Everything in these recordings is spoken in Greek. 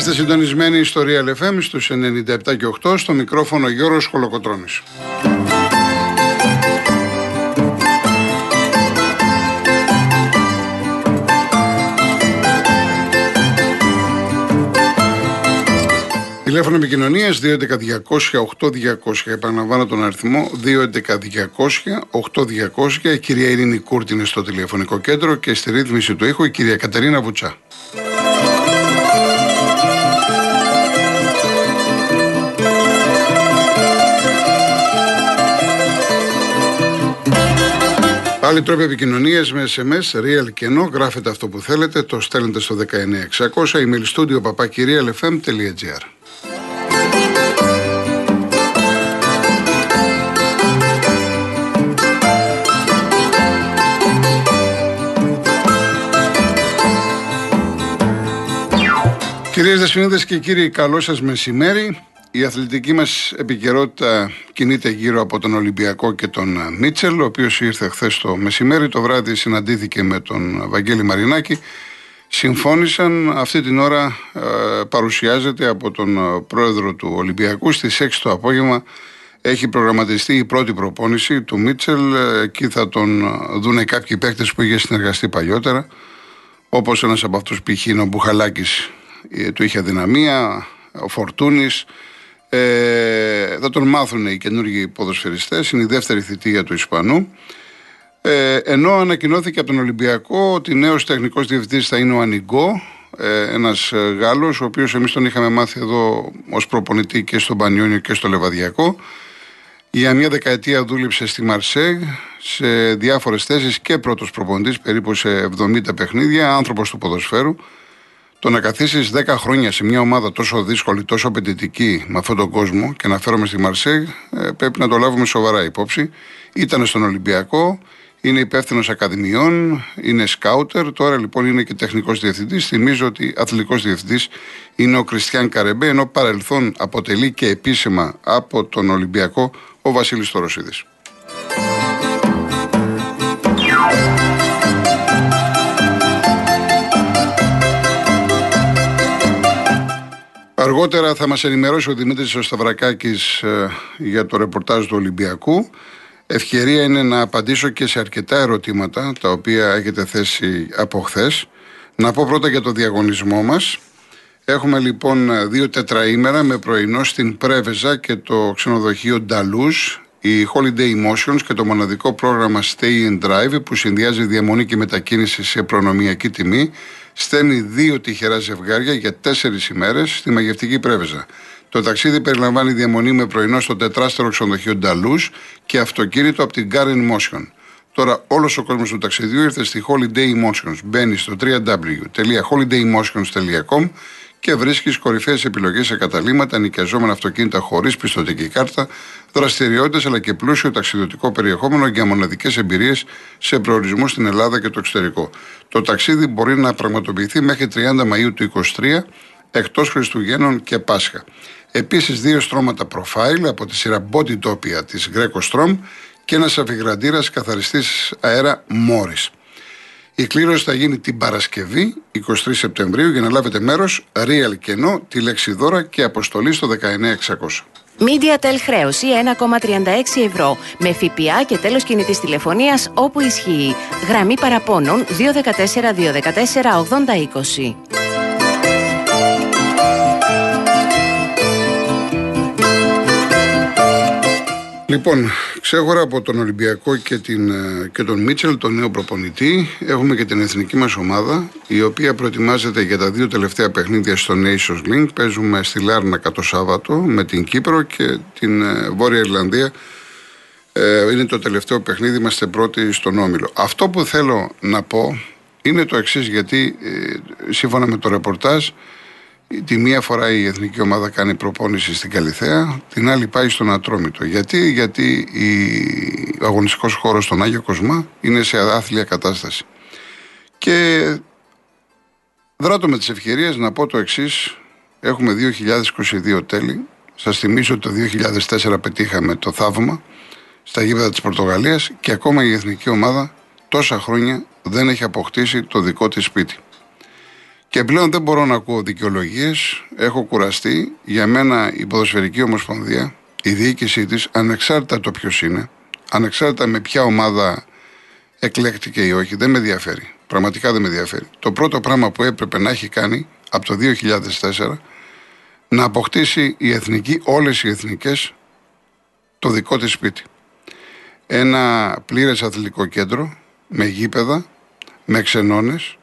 συντονισμένοι στο Real FM στους 97 και 8 στο μικρόφωνο Γιώργος Χολοκοτρώνης. Τηλέφωνο επικοινωνίας 211-200-8200. Επαναλαμβάνω τον αριθμό 211-200-8200. Η κυρία Ειρήνη Κούρτη είναι στο τηλεφωνικό κέντρο και στη ρύθμιση του ήχου η κυρία Κατερίνα Βουτσά. Άλλοι τρόποι επικοινωνίας με SMS, real κενό, γράφετε αυτό που θέλετε, το στέλνετε στο 19600, email studio papakirialfm.gr. Κυρίες Δεσποινίδες και κύριοι, καλό σας μεσημέρι. Η αθλητική μας επικαιρότητα κινείται γύρω από τον Ολυμπιακό και τον Μίτσελ, ο οποίος ήρθε χθες το μεσημέρι, το βράδυ συναντήθηκε με τον Βαγγέλη Μαρινάκη. Συμφώνησαν, αυτή την ώρα ε, παρουσιάζεται από τον πρόεδρο του Ολυμπιακού στις 6 το απόγευμα έχει προγραμματιστεί η πρώτη προπόνηση του Μίτσελ. Εκεί θα τον δούνε κάποιοι παίκτες που είχε συνεργαστεί παλιότερα. Όπως ένας από αυτούς π.χ. είναι ο Μπουχαλάκης ε, του είχε αδυναμία, ο Φορτούνης. Ε, θα τον μάθουν οι καινούργιοι ποδοσφαιριστές, είναι η δεύτερη θητεία του Ισπανού. Ε, ενώ ανακοινώθηκε από τον Ολυμπιακό ότι νέος τεχνικός διευθυντής θα είναι ο Ανιγκό, ε, ένας ε, Γάλλος, ο οποίος εμείς τον είχαμε μάθει εδώ ως προπονητή και στον Πανιόνιο και στο Λεβαδιακό. Για μια δεκαετία δούλεψε στη Μαρσέγ σε διάφορες θέσεις και πρώτος προπονητής, περίπου σε 70 παιχνίδια, άνθρωπος του ποδοσφαίρου. Το να καθίσεις 10 χρόνια σε μια ομάδα τόσο δύσκολη, τόσο απαιτητική με αυτόν τον κόσμο και να φέρομαι στη Μαρσέγ, ε, πρέπει να το λάβουμε σοβαρά υπόψη. Ήταν στον Ολυμπιακό, είναι υπεύθυνος ακαδημιών, είναι σκάουτερ, τώρα λοιπόν είναι και τεχνικός διευθυντής. Θυμίζω ότι αθλητικός διευθυντής είναι ο Κριστιαν Καρεμπέ, ενώ παρελθόν αποτελεί και επίσημα από τον Ολυμπιακό ο Βασίλης Τωροσίδη. Αργότερα θα μας ενημερώσει ο Δημήτρης ο Σταυρακάκης ε, για το ρεπορτάζ του Ολυμπιακού. Ευκαιρία είναι να απαντήσω και σε αρκετά ερωτήματα τα οποία έχετε θέσει από χθες. Να πω πρώτα για το διαγωνισμό μας. Έχουμε λοιπόν δύο τετραήμερα με πρωινό στην Πρέβεζα και το ξενοδοχείο Νταλούς, η Holiday Emotions και το μοναδικό πρόγραμμα Stay and Drive που συνδυάζει διαμονή και μετακίνηση σε προνομιακή τιμή στέλνει δύο τυχερά ζευγάρια για τέσσερις ημέρες στη μαγευτική Πρέβεζα. Το ταξίδι περιλαμβάνει διαμονή με πρωινό στο τετράστερο ξενοδοχείο Νταλούς και αυτοκίνητο από την Garen Motion. Τώρα όλος ο κόσμος του ταξιδιού ήρθε στη Holiday Emotions. Μπαίνει στο www.holidaymotions.com και βρίσκεις κορυφαίες επιλογές σε καταλήμματα, νοικιαζόμενα αυτοκίνητα χωρίς πιστοτική κάρτα, δραστηριότητες αλλά και πλούσιο ταξιδιωτικό περιεχόμενο για μοναδικές εμπειρίες σε προορισμούς στην Ελλάδα και το εξωτερικό. Το ταξίδι μπορεί να πραγματοποιηθεί μέχρι 30 Μαου του 2023 εκτός Χριστουγέννων και Πάσχα. Επίσης, δύο στρώματα προφάιλ από τη σειρά Body Topia της Greco Strom και ένας αφιγραντήρας καθαριστής αέρα Morris. Η κλήρωση θα γίνει την Παρασκευή, 23 Σεπτεμβρίου, για να λάβετε μέρος, real κενό, τη λέξη δώρα και αποστολή στο 19600. MediaTel χρέωση 1,36 ευρώ με ΦΠΑ και τέλος κινητής τηλεφωνίας όπου ισχύει. Γραμμή παραπώνων 214 214 8020. Λοιπόν, ξέχωρα από τον Ολυμπιακό και, την, ε, και τον Μίτσελ, τον νέο προπονητή, έχουμε και την εθνική μας ομάδα, η οποία προετοιμάζεται για τα δύο τελευταία παιχνίδια στο Nations Link. Παίζουμε στη Λάρνακα το Σάββατο με την Κύπρο και την ε, Βόρεια Ιρλανδία. Ε, είναι το τελευταίο παιχνίδι, είμαστε πρώτοι στον Όμιλο. Αυτό που θέλω να πω είναι το εξής γιατί σύμφωνα με το ρεπορτάζ, Τη μία φορά η εθνική ομάδα κάνει προπόνηση στην Καλιθέα, την άλλη πάει στον Ατρόμητο. Γιατί, Γιατί ο αγωνιστικός χώρος στον Άγιο Κοσμά είναι σε άθλια κατάσταση. Και δράτω με τις ευκαιρίες να πω το εξής. Έχουμε 2022 τέλη. Σας θυμίσω ότι το 2004 πετύχαμε το θαύμα στα γήπεδα της Πορτογαλίας και ακόμα η εθνική ομάδα τόσα χρόνια δεν έχει αποκτήσει το δικό της σπίτι. Και πλέον δεν μπορώ να ακούω δικαιολογίες. Έχω κουραστεί. Για μένα η Ποδοσφαιρική Ομοσπονδία, η διοίκησή της, ανεξάρτητα το ποιος είναι, ανεξάρτητα με ποια ομάδα εκλέκτηκε ή όχι, δεν με ενδιαφέρει. Πραγματικά δεν με ενδιαφέρει. Το πρώτο πράγμα που έπρεπε να έχει κάνει από το 2004 να αποκτήσει η εθνική, όλες οι εθνικές, το δικό της σπίτι. Ένα πλήρες αθλητικό κέντρο, με γήπεδα, με ξενώνες,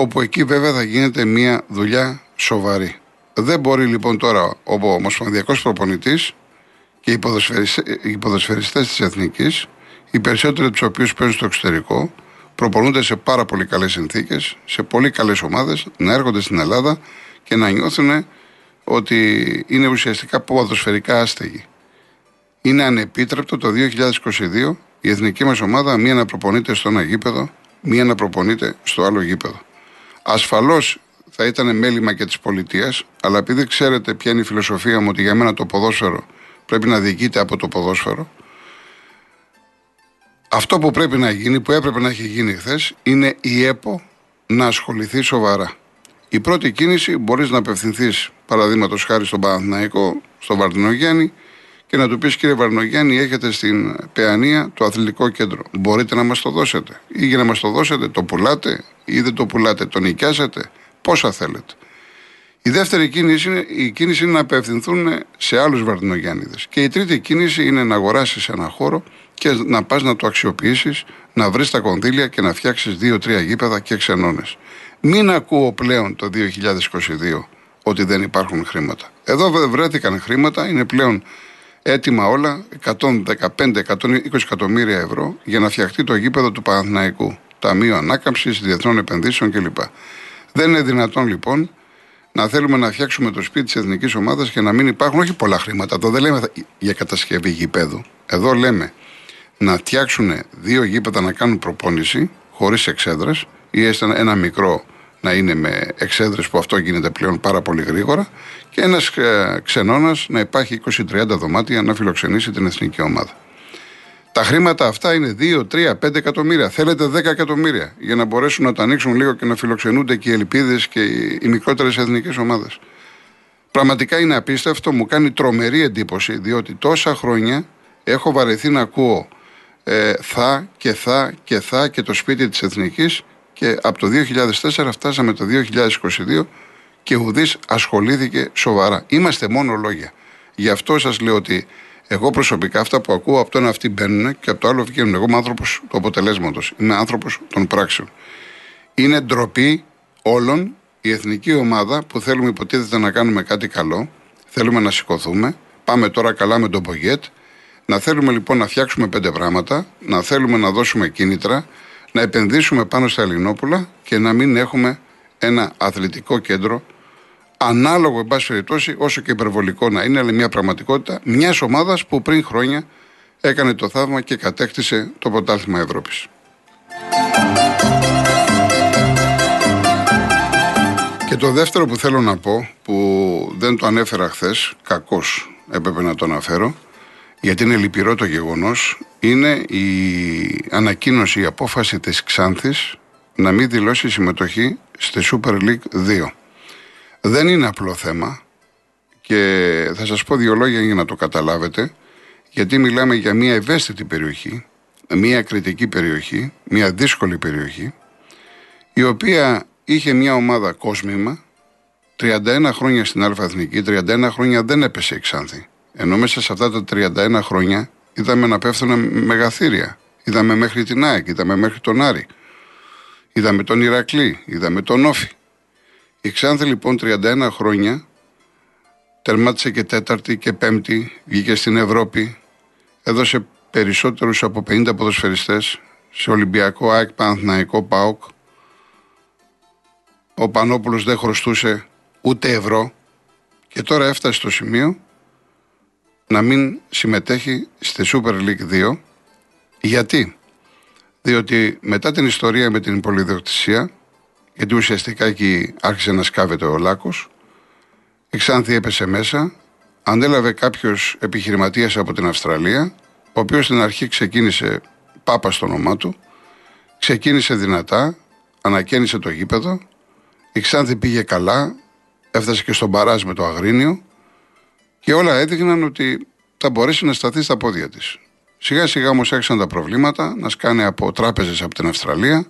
όπου εκεί βέβαια θα γίνεται μια δουλειά σοβαρή. Δεν μπορεί λοιπόν τώρα ο ομοσπονδιακός προπονητής και οι ποδοσφαιριστές της εθνικής, οι περισσότεροι από τους οποίους παίζουν στο εξωτερικό, προπονούνται σε πάρα πολύ καλές συνθήκες, σε πολύ καλές ομάδες, να έρχονται στην Ελλάδα και να νιώθουν ότι είναι ουσιαστικά ποδοσφαιρικά άστεγοι. Είναι ανεπίτρεπτο το 2022 η εθνική μας ομάδα μία να προπονείται στο ένα γήπεδο, μία να προπονείται στο άλλο γήπεδο. Ασφαλώς θα ήταν μέλημα και της πολιτείας, αλλά επειδή ξέρετε ποια είναι η φιλοσοφία μου ότι για μένα το ποδόσφαιρο πρέπει να διοικείται από το ποδόσφαιρο, αυτό που πρέπει να γίνει, που έπρεπε να έχει γίνει χθες, είναι η ΕΠΟ να ασχοληθεί σοβαρά. Η πρώτη κίνηση μπορείς να απευθυνθείς, παραδείγματος χάρη στον Παναθηναϊκό, στον Βαρδινογιάννη και να του πεις κύριε Βαρδινογιάννη, έχετε στην Παιανία το αθλητικό κέντρο. Μπορείτε να μας το δώσετε. Ή για να μας το δώσετε, το πουλάτε ή δεν το πουλάτε, το νοικιάζετε. Πόσα θέλετε. Η δεύτερη κίνηση είναι, η κίνηση είναι να απευθυνθούν σε άλλους Βαρδινογιάννηδε. Και η τρίτη κίνηση είναι να αγοράσεις ένα χώρο και να πας να το αξιοποιήσεις, να βρεις τα κονδύλια και να φτιάξεις δύο-τρία γήπεδα και ξενώνες. Μην ακούω πλέον το 2022 ότι δεν υπάρχουν χρήματα. Εδώ βρέθηκαν χρήματα, είναι πλέον έτοιμα όλα, 115-120 εκατομμύρια ευρώ για να φτιαχτεί το γήπεδο του Παναθηναϊκού. Ταμείο Ανάκαμψης, Διεθνών Επενδύσεων κλπ. Δεν είναι δυνατόν λοιπόν να θέλουμε να φτιάξουμε το σπίτι της εθνικής ομάδας και να μην υπάρχουν όχι πολλά χρήματα. Εδώ δεν λέμε για κατασκευή γηπέδου. Εδώ λέμε να φτιάξουν δύο γήπεδα να κάνουν προπόνηση χωρίς εξέδρες ή έστω ένα μικρό να είναι με εξέδρες που αυτό γίνεται πλέον πάρα πολύ γρήγορα και ένας ε, ξενώνας να υπάρχει 20-30 δωμάτια να φιλοξενήσει την εθνική ομάδα. Τα χρήματα αυτά είναι 2, 3, 5 εκατομμύρια. Θέλετε 10 εκατομμύρια για να μπορέσουν να τα ανοίξουν λίγο και να φιλοξενούνται και οι ελπίδες και οι μικρότερες εθνικές ομάδες. Πραγματικά είναι απίστευτο, μου κάνει τρομερή εντύπωση, διότι τόσα χρόνια έχω βαρεθεί να ακούω ε, θα και θα και θα και το σπίτι της Εθνικής και από το 2004 φτάσαμε το 2022 και ουδής ασχολήθηκε σοβαρά. Είμαστε μόνο λόγια. Γι' αυτό σας λέω ότι εγώ προσωπικά αυτά που ακούω από το ένα αυτοί μπαίνουν και από το άλλο βγαίνουν. Εγώ είμαι άνθρωπος του αποτελέσματος. Είμαι άνθρωπος των πράξεων. Είναι ντροπή όλων η εθνική ομάδα που θέλουμε υποτίθεται να κάνουμε κάτι καλό. Θέλουμε να σηκωθούμε. Πάμε τώρα καλά με τον Πογέτ. Να θέλουμε λοιπόν να φτιάξουμε πέντε πράγματα. Να θέλουμε να δώσουμε κίνητρα να επενδύσουμε πάνω στα Ελληνόπουλα και να μην έχουμε ένα αθλητικό κέντρο ανάλογο, εν πάση περιπτώσει, όσο και υπερβολικό να είναι, αλλά μια πραγματικότητα μιας ομάδας που πριν χρόνια έκανε το θαύμα και κατέκτησε το πρωτάθλημα Ευρώπης. Και το δεύτερο που θέλω να πω, που δεν το ανέφερα χθες, κακώς έπρεπε να το αναφέρω, γιατί είναι λυπηρό το γεγονός, είναι η ανακοίνωση, η απόφαση της Ξάνθης να μην δηλώσει συμμετοχή στη Super League 2. Δεν είναι απλό θέμα και θα σας πω δύο λόγια για να το καταλάβετε, γιατί μιλάμε για μια ευαίσθητη περιοχή, μια κριτική περιοχή, μια δύσκολη περιοχή, η οποία είχε μια ομάδα κόσμημα, 31 χρόνια στην Αλφα 31 χρόνια δεν έπεσε η Ξάνθη. Ενώ μέσα σε αυτά τα 31 χρόνια είδαμε να πέφτουν μεγαθύρια. Είδαμε μέχρι την ΑΕΚ, είδαμε μέχρι τον Άρη. Είδαμε τον Ηρακλή, είδαμε τον Όφη. Η Ξάνθη λοιπόν 31 χρόνια τερμάτισε και τέταρτη και πέμπτη, βγήκε στην Ευρώπη, έδωσε περισσότερους από 50 ποδοσφαιριστές σε Ολυμπιακό, ΑΕΚ, Παναθηναϊκό, ΠΑΟΚ. Ο Πανόπουλος δεν χρωστούσε ούτε ευρώ και τώρα έφτασε στο σημείο να μην συμμετέχει στη Super League 2. Γιατί; Διότι μετά την ιστορία με την πολυδιοκτησία, γιατί ουσιαστικά εκεί άρχισε να σκάβεται ο Λάκος, η Ξάνθη έπεσε μέσα, αντέλαβε κάποιος επιχειρηματίας από την Αυστραλία, ο οποίος στην αρχή ξεκίνησε πάπα στο όνομά του, ξεκίνησε δυνατά, ανακαίνισε το γήπεδο, Η Ξάνθη πήγε καλά, έφτασε και στον Παράζ με το Αγρίνιο και όλα έδειχναν ότι θα μπορέσει να σταθεί στα πόδια της. Σιγά σιγά όμως άρχισαν τα προβλήματα να σκάνε από τράπεζες από την Αυστραλία.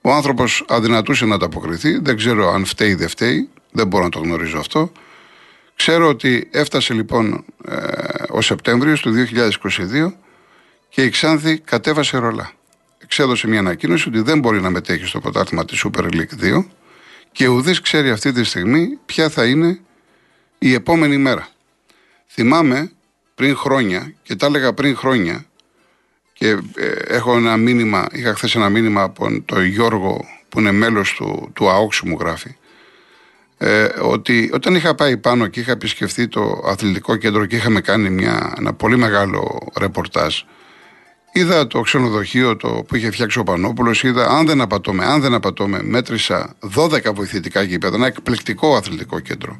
Ο άνθρωπος αδυνατούσε να ανταποκριθεί. Δεν ξέρω αν φταίει ή δεν φταίει. Δεν μπορώ να το γνωρίζω αυτό. Ξέρω ότι έφτασε λοιπόν ε, ο Σεπτέμβριος του 2022 και η Ξάνθη κατέβασε ρολά. Εξέδωσε μια ανακοίνωση ότι δεν μπορεί να μετέχει στο πρωτάθλημα της Super League 2 και ουδής ξέρει αυτή τη στιγμή ποια θα είναι η επόμενη μέρα. Θυμάμαι πριν χρόνια, και τα έλεγα πριν χρόνια, και ε, έχω ένα μήνυμα, είχα χθες ένα μήνυμα από τον Γιώργο που είναι μέλος του, του ΑΟΚΣ μου γράφει, ε, ότι όταν είχα πάει πάνω και είχα επισκεφθεί το αθλητικό κέντρο και είχαμε κάνει μια, ένα πολύ μεγάλο ρεπορτάζ, είδα το ξενοδοχείο το που είχε φτιάξει ο Πανόπουλος, είδα, αν δεν απατώμε, αν δεν απατώμε, μέτρησα 12 βοηθητικά γήπεδα, ένα εκπληκτικό αθλητικό κέντρο.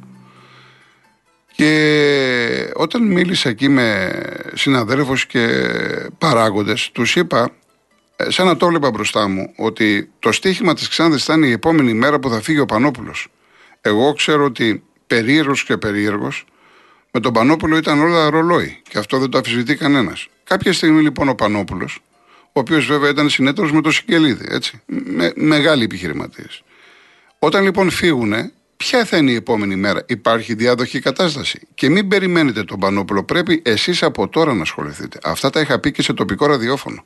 Και όταν μίλησα εκεί με συναδέλφους και παράγοντες, τους είπα, ε, σαν να το έβλεπα μπροστά μου, ότι το στίχημα της Ξάνθης θα είναι η επόμενη μέρα που θα φύγει ο Πανόπουλος. Εγώ ξέρω ότι περίεργος και περίεργος, με τον Πανόπουλο ήταν όλα ρολόι και αυτό δεν το αφισβητεί κανένας. Κάποια στιγμή λοιπόν ο Πανόπουλος, ο οποίος βέβαια ήταν συνέτερος με το Σικελίδη, έτσι, με, μεγάλοι επιχειρηματίες. Όταν λοιπόν φύγουνε, Ποια θα είναι η επόμενη μέρα, Υπάρχει διάδοχη κατάσταση. Και μην περιμένετε τον Πανόπουλο. Πρέπει εσείς από τώρα να ασχοληθείτε. Αυτά τα είχα πει και σε τοπικό ραδιόφωνο.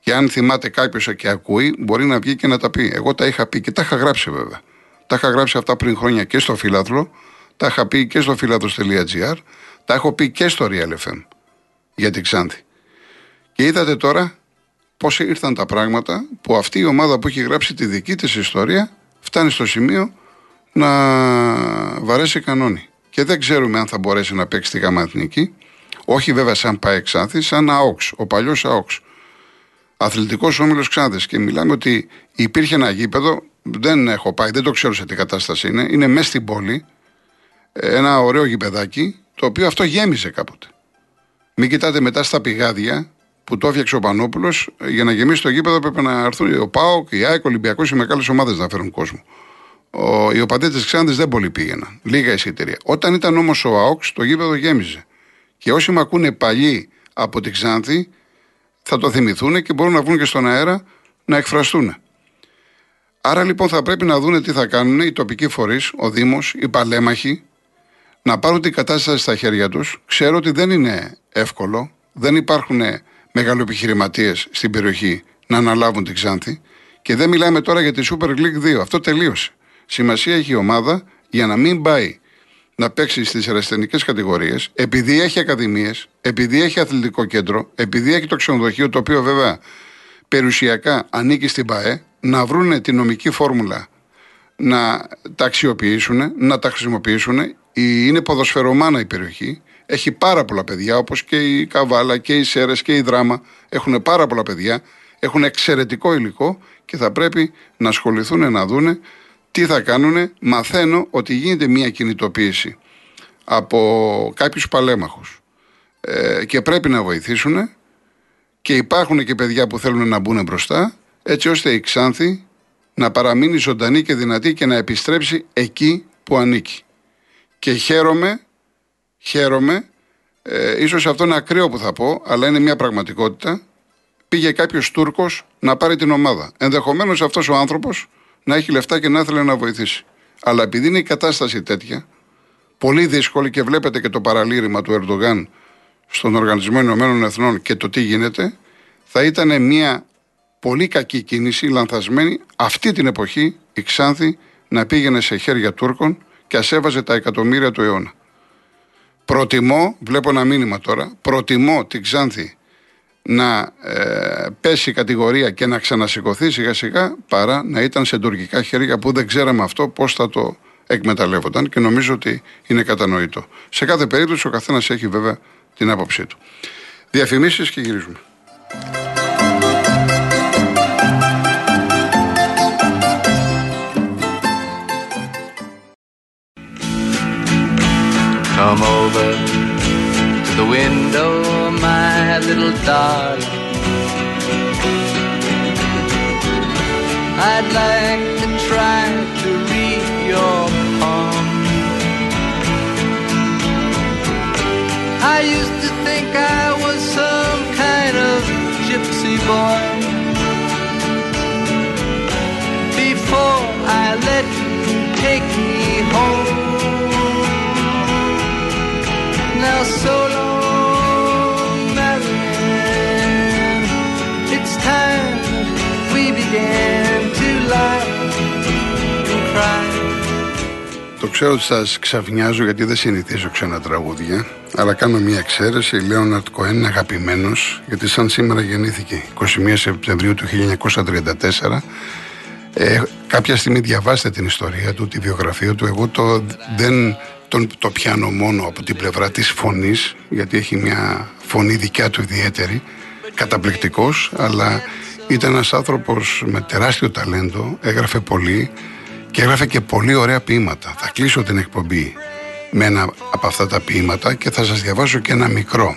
Και αν θυμάται κάποιος και ακούει, μπορεί να βγει και να τα πει. Εγώ τα είχα πει και τα είχα γράψει βέβαια. Τα είχα γράψει αυτά πριν χρόνια και στο Φίλαθλο, τα είχα πει και στο φίλαθλο.gr, τα έχω πει και στο Real FM για την Ξάνθη. Και είδατε τώρα πώς ήρθαν τα πράγματα που αυτή η ομάδα που έχει γράψει τη δική της ιστορία φτάνει στο σημείο να βαρέσει κανόνι. Και δεν ξέρουμε αν θα μπορέσει να παίξει τη γάμα εθνική. Όχι βέβαια σαν πάει Ξάνθη, σαν ΑΟΚΣ, ο παλιός ΑΟΚΣ. Αθλητικός όμιλος Ξάνθης. Και μιλάμε ότι υπήρχε ένα γήπεδο, δεν έχω πάει, δεν το ξέρω σε τι κατάσταση είναι. Είναι μέσα στην πόλη, ένα ωραίο γηπεδάκι, το οποίο αυτό γέμιζε κάποτε. Μην κοιτάτε μετά στα πηγάδια που το έφτιαξε ο Πανόπουλος, για να γεμίσει το γήπεδο πρέπει να έρθουν ο ΠΑΟΚ, η ΑΕΚ, ο Ολυμπιακός, οι μεγάλες ομάδες να φέρουν κόσμο. Ο, οι οπαδοί τη Ξάνθη δεν πολύ πήγαιναν. Λίγα εισιτήρια. Όταν ήταν όμως ο ΑΟΚΣ, το γήπεδο γέμιζε. Και όσοι με ακούνε παλιοί από τη Ξάνθη, θα το θυμηθούν και μπορούν να βγουν και στον αέρα να εκφραστούν. Άρα λοιπόν θα πρέπει να δούνε τι θα κάνουν οι τοπικοί φορείς, ο Δήμος, οι παλέμαχοι, να πάρουν την κατάσταση στα χέρια τους. Ξέρω ότι δεν είναι εύκολο, δεν υπάρχουν μεγαλοεπιχειρηματίες στην περιοχή να αναλάβουν την Ξάνθη. Και δεν μιλάμε τώρα για τη Super League 2. Αυτό τελείωσε. Σημασία έχει η ομάδα για να μην πάει να παίξει στις ερασιτεχνικέ κατηγορίες, επειδή έχει ακαδημίες, επειδή έχει αθλητικό κέντρο, επειδή έχει το ξενοδοχείο, το οποίο βέβαια περιουσιακά ανήκει στην ΠαΕ, να βρουν τη νομική φόρμουλα να τα αξιοποιήσουν, να τα χρησιμοποιήσουν. Είναι ποδοσφαιρομάνα η περιοχή. Έχει πάρα πολλά παιδιά, όπως και η Καβάλα και οι Σέρες και η Δράμα. Έχουν πάρα πολλά παιδιά. Έχουν εξαιρετικό υλικό και θα πρέπει να ασχοληθούν να δούνε τι θα κάνουν, μαθαίνω ότι γίνεται μια κινητοποίηση από κάποιους παλέμαχους ε, και πρέπει να βοηθήσουν και υπάρχουν και παιδιά που θέλουν να μπουν μπροστά έτσι ώστε η Ξάνθη να παραμείνει ζωντανή και δυνατή και να επιστρέψει εκεί που ανήκει. Και χαίρομαι, χαίρομαι, ε, ίσως αυτό είναι ακραίο που θα πω, αλλά είναι μια πραγματικότητα, πήγε κάποιος Τούρκος να πάρει την ομάδα. Ενδεχομένως αυτός ο άνθρωπος να έχει λεφτά και να ήθελε να βοηθήσει. Αλλά επειδή είναι η κατάσταση τέτοια, πολύ δύσκολη και βλέπετε και το παραλήρημα του Ερντογάν στον Οργανισμό Ηνωμένων Εθνών και το τι γίνεται, θα ήταν μια πολύ κακή κίνηση, λανθασμένη, αυτή την εποχή η Ξάνθη να πήγαινε σε χέρια Τούρκων και ασέβαζε τα εκατομμύρια του αιώνα. Προτιμώ, βλέπω ένα μήνυμα τώρα, προτιμώ την Ξάνθη να ε, πέσει η κατηγορία και να ξανασηκωθεί σιγά σιγά παρά να ήταν σε τουρκικά χέρια που δεν ξέραμε αυτό πώς θα το εκμεταλλεύονταν και νομίζω ότι είναι κατανοητό. Σε κάθε περίπτωση ο καθένας έχει βέβαια την άποψή του. Διαφημίσεις και γυρίζουμε. Come over to the window my little darling. I'd like to try to read your palm. I used to think I was so ξέρω ότι σας ξαφνιάζω γιατί δεν συνηθίζω ξένα τραγούδια, αλλά κάνω μια εξαίρεση. Λέοναρτ Κοέν είναι αγαπημένος, γιατί σαν σήμερα γεννήθηκε 21 Σεπτεμβρίου του 1934. Ε, κάποια στιγμή διαβάστε την ιστορία του, τη βιογραφία του. Εγώ το, δεν τον, το πιάνω μόνο από την πλευρά της φωνής, γιατί έχει μια φωνή δικιά του ιδιαίτερη, καταπληκτικός, αλλά ήταν ένας άνθρωπος με τεράστιο ταλέντο, έγραφε πολύ, και έγραφε και πολύ ωραία ποίηματα. Θα κλείσω την εκπομπή με ένα από αυτά τα ποίηματα και θα σας διαβάσω και ένα μικρό.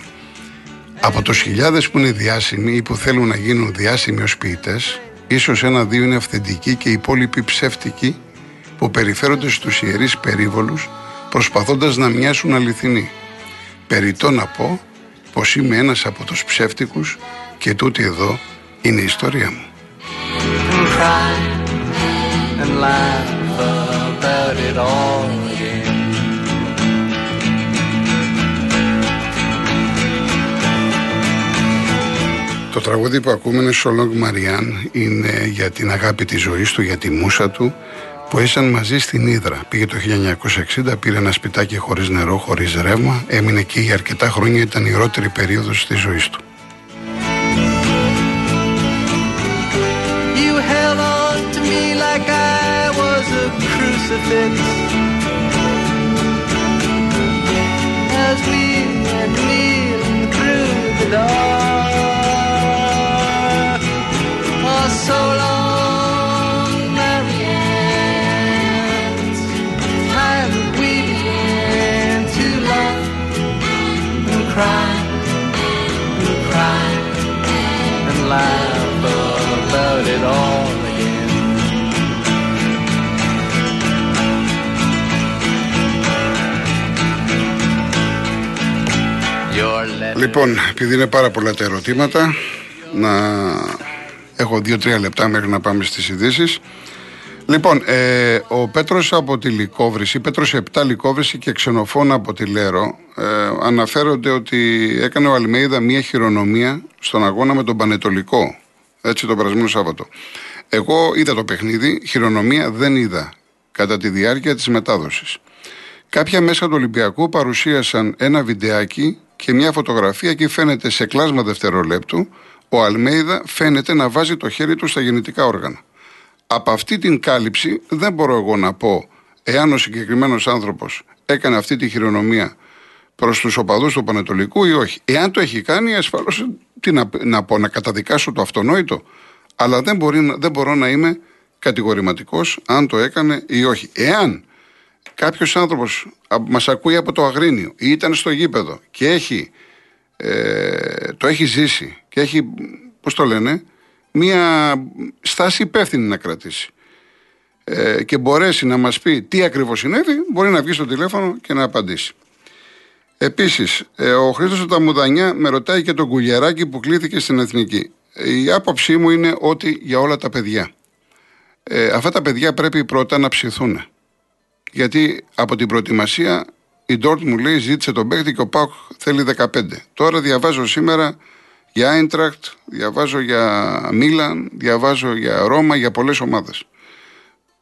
Από τους χιλιάδες που είναι διάσημοι ή που θέλουν να γίνουν διάσημοι ως ποιητές, ίσως ένα-δύο είναι αυθεντικοί και οι υπόλοιποι ψεύτικοι που περιφέρονται στους ιερείς περίβολους προσπαθώντας να μοιάσουν αληθινοί. Περιτώ να πω πως είμαι ένας από τους ψεύτικους και τούτη εδώ είναι η ιστορία μου. And cry and laugh about it all again. Το τραγούδι που ακούμε είναι Σολόγκ Μαριάν, είναι για την αγάπη της ζωής του, για τη μουσα του, που ήσαν μαζί στην Ήδρα. Πήγε το 1960, πήρε ένα σπιτάκι χωρίς νερό, χωρίς ρεύμα, έμεινε εκεί για αρκετά χρόνια, ήταν η ρότερη περίοδος της ζωής του. Crucifix. As we went kneeling through the dark. Oh, so long, Λοιπόν, επειδή είναι πάρα πολλά τα ερωτήματα, να έχω δύο-τρία λεπτά μέχρι να πάμε στις ειδήσεις. Λοιπόν, ε, ο Πέτρος από τη Λικόβρηση, Πέτρος 7 Λικόβρηση και ξενοφώνα από τη Λέρο, ε, αναφέρονται ότι έκανε ο Αλμέιδα μία χειρονομία στον αγώνα με τον Πανετολικό, έτσι το περασμένο Σάββατο. Εγώ είδα το παιχνίδι, χειρονομία δεν είδα κατά τη διάρκεια της μετάδοσης. Κάποια μέσα του Ολυμπιακού παρουσίασαν ένα βιντεάκι και μια φωτογραφία και φαίνεται σε κλάσμα δευτερολέπτου ο Αλμέιδα φαίνεται να βάζει το χέρι του στα γεννητικά όργανα. Από αυτή την κάλυψη δεν μπορώ εγώ να πω εάν ο συγκεκριμένος άνθρωπος έκανε αυτή τη χειρονομία προς τους οπαδούς του Πανετολικού ή όχι. Εάν το έχει κάνει ασφαλώς τι να, να πω, να καταδικάσω το αυτονόητο. Αλλά δεν, μπορεί, να- δεν μπορώ να είμαι κατηγορηματικός αν το έκανε ή όχι. Εάν κάποιος άνθρωπος μας ακούει από το Αγρίνιο ή ήταν στο γήπεδο και έχει, ε, το έχει ζήσει και έχει, πώς το λένε, μία στάση υπεύθυνη να κρατήσει ε, και μπορέσει να μας πει τι ακριβώς συνέβη, μπορεί να βγει στο τηλέφωνο και να απαντήσει. Επίσης, ε, ο Χρήστος από τα Μουδανιά με ρωτάει και τον Κουλιαράκη που κλήθηκε στην Εθνική. Η άποψή μου είναι ότι για όλα τα παιδιά. Ε, αυτά τα παιδιά πρέπει πρώτα να ψηθούν. Γιατί από την προετοιμασία η Ντόρτ μου λέει ζήτησε τον παίκτη και ο Πάουκ θέλει 15. Τώρα διαβάζω σήμερα για Άιντρακτ, διαβάζω για Μίλαν, διαβάζω για Ρώμα, για πολλές ομάδες.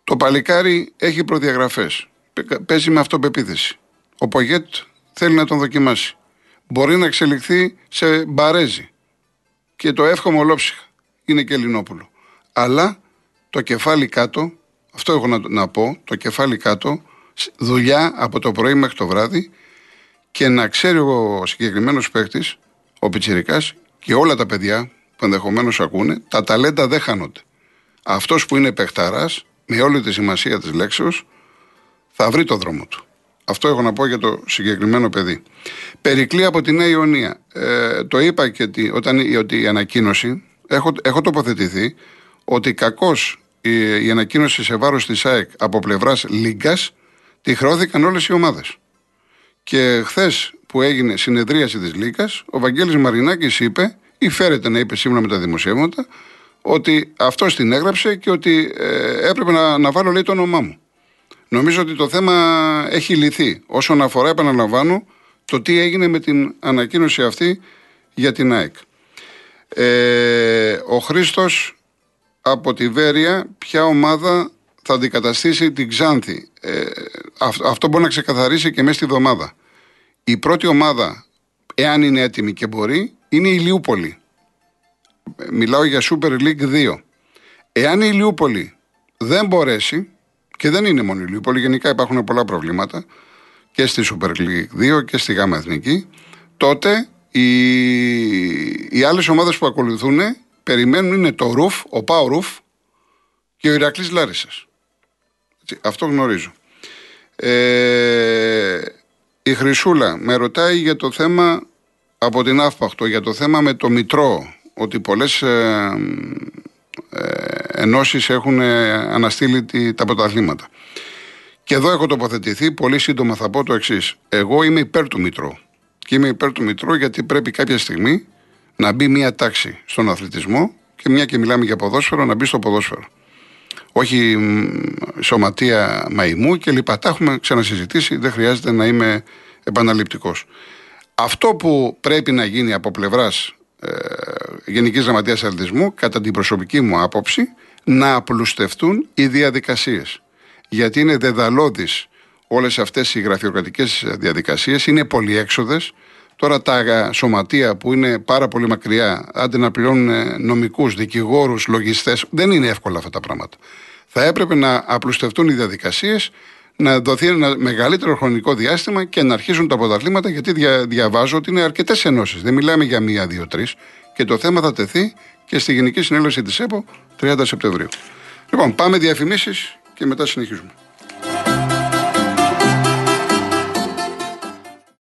Το παλικάρι έχει προδιαγραφές. Πε- Παίζει με αυτοπεποίθηση. Ο Πογέτ θέλει να τον δοκιμάσει. Μπορεί να εξελιχθεί σε μπαρέζι. Και το εύχομαι ολόψυχα. Είναι και Ελληνόπουλο. Αλλά το κεφάλι κάτω, αυτό έχω να, να πω, το κεφάλι κάτω, σ- δουλειά από το πρωί μέχρι το βράδυ και να ξέρει ο συγκεκριμένος παίκτης, ο Πιτσυρικά και όλα τα παιδιά που ενδεχομένως ακούνε, τα ταλέντα δεν χάνονται. Αυτός που είναι παιχταράς, με όλη τη σημασία της λέξεως, θα βρει το δρόμο του. Αυτό έχω να πω για το συγκεκριμένο παιδί. Περικλεί από τη Νέα Ιωνία. Ε, το είπα και τι, όταν η- ότι η ανακοίνωση, έχω, έχω τοποθετηθεί ότι κακώ η, η ανακοίνωση σε βάρος της ΑΕΚ από πλευράς Λίγκας τη χρεώθηκαν όλες οι ομάδες. Και χθες που έγινε συνεδρίαση της Λίγκας, ο Βαγγέλης Μαρινάκης είπε: ή φέρεται να είπε σύμφωνα με τα δημοσιεύματα ότι αυτό την έγραψε και ότι ε, έπρεπε να, να βάλω λέει το όνομά μου. Νομίζω ότι το θέμα έχει λυθεί. Όσον αφορά, επαναλαμβάνω, το τι έγινε με την ανακοίνωση αυτή για την ΑΕΚ. Ε, ο Χρήστος από τη Βέρεια, ποια ομάδα θα αντικαταστήσει την Ξάνθη. Ε, αυτό μπορεί να ξεκαθαρίσει και μέσα στη βδομάδα. Η πρώτη ομάδα, εάν είναι έτοιμη και μπορεί, είναι η Λιούπολη. Μιλάω για Super League 2. Εάν η Λιούπολη δεν μπορέσει, και δεν είναι μόνο η Λιούπολη, γενικά υπάρχουν πολλά προβλήματα και στη Super League 2 και στη Γάμα Εθνική, τότε οι, οι άλλες ομάδες που ακολουθούν περιμένουν είναι το Ρουφ, ο Πάο Ρουφ και ο Ηρακλής Λάρισας. Αυτό γνωρίζω. Ε, η Χρυσούλα με ρωτάει για το θέμα από την Αύπαχτο, για το θέμα με το Μητρό, ότι πολλές ε, ε, ενώσεις έχουν ε, αναστείλει τα πρωταθλήματα. Και εδώ έχω τοποθετηθεί, πολύ σύντομα θα πω το εξής. Εγώ είμαι υπέρ του Μητρό. Και είμαι υπέρ του Μητρό γιατί πρέπει κάποια στιγμή να μπει μια τάξη στον αθλητισμό και μια και μιλάμε για ποδόσφαιρο να μπει στο ποδόσφαιρο. Όχι σωματεία μαϊμού και λοιπά. Τα έχουμε ξανασυζητήσει, δεν χρειάζεται να είμαι επαναληπτικός. Αυτό που πρέπει να γίνει από πλευράς ε, Γενικής Γραμματείας Αθλητισμού, κατά την προσωπική μου άποψη, να απλουστευτούν οι διαδικασίες. Γιατί είναι δεδαλώδεις όλες αυτές οι γραφειοκρατικές διαδικασίες, είναι πολυέξοδες. Τώρα τα σωματεία που είναι πάρα πολύ μακριά, άντε να πληρώνουν νομικούς, δικηγόρους, λογιστές, δεν είναι εύκολα αυτά τα πράγματα. Θα έπρεπε να απλουστευτούν οι διαδικασίες, να δοθεί ένα μεγαλύτερο χρονικό διάστημα και να αρχίσουν τα πρωταθλήματα, γιατί δια, διαβάζω ότι είναι αρκετές ενώσεις. Δεν μιλάμε για μία, δύο, τρεις. Και το θέμα θα τεθεί και στη Γενική Συνέλευση της ΕΠΟ 30 Σεπτεμβρίου. Λοιπόν, πάμε διαφημίσεις και μετά συνεχίζουμε.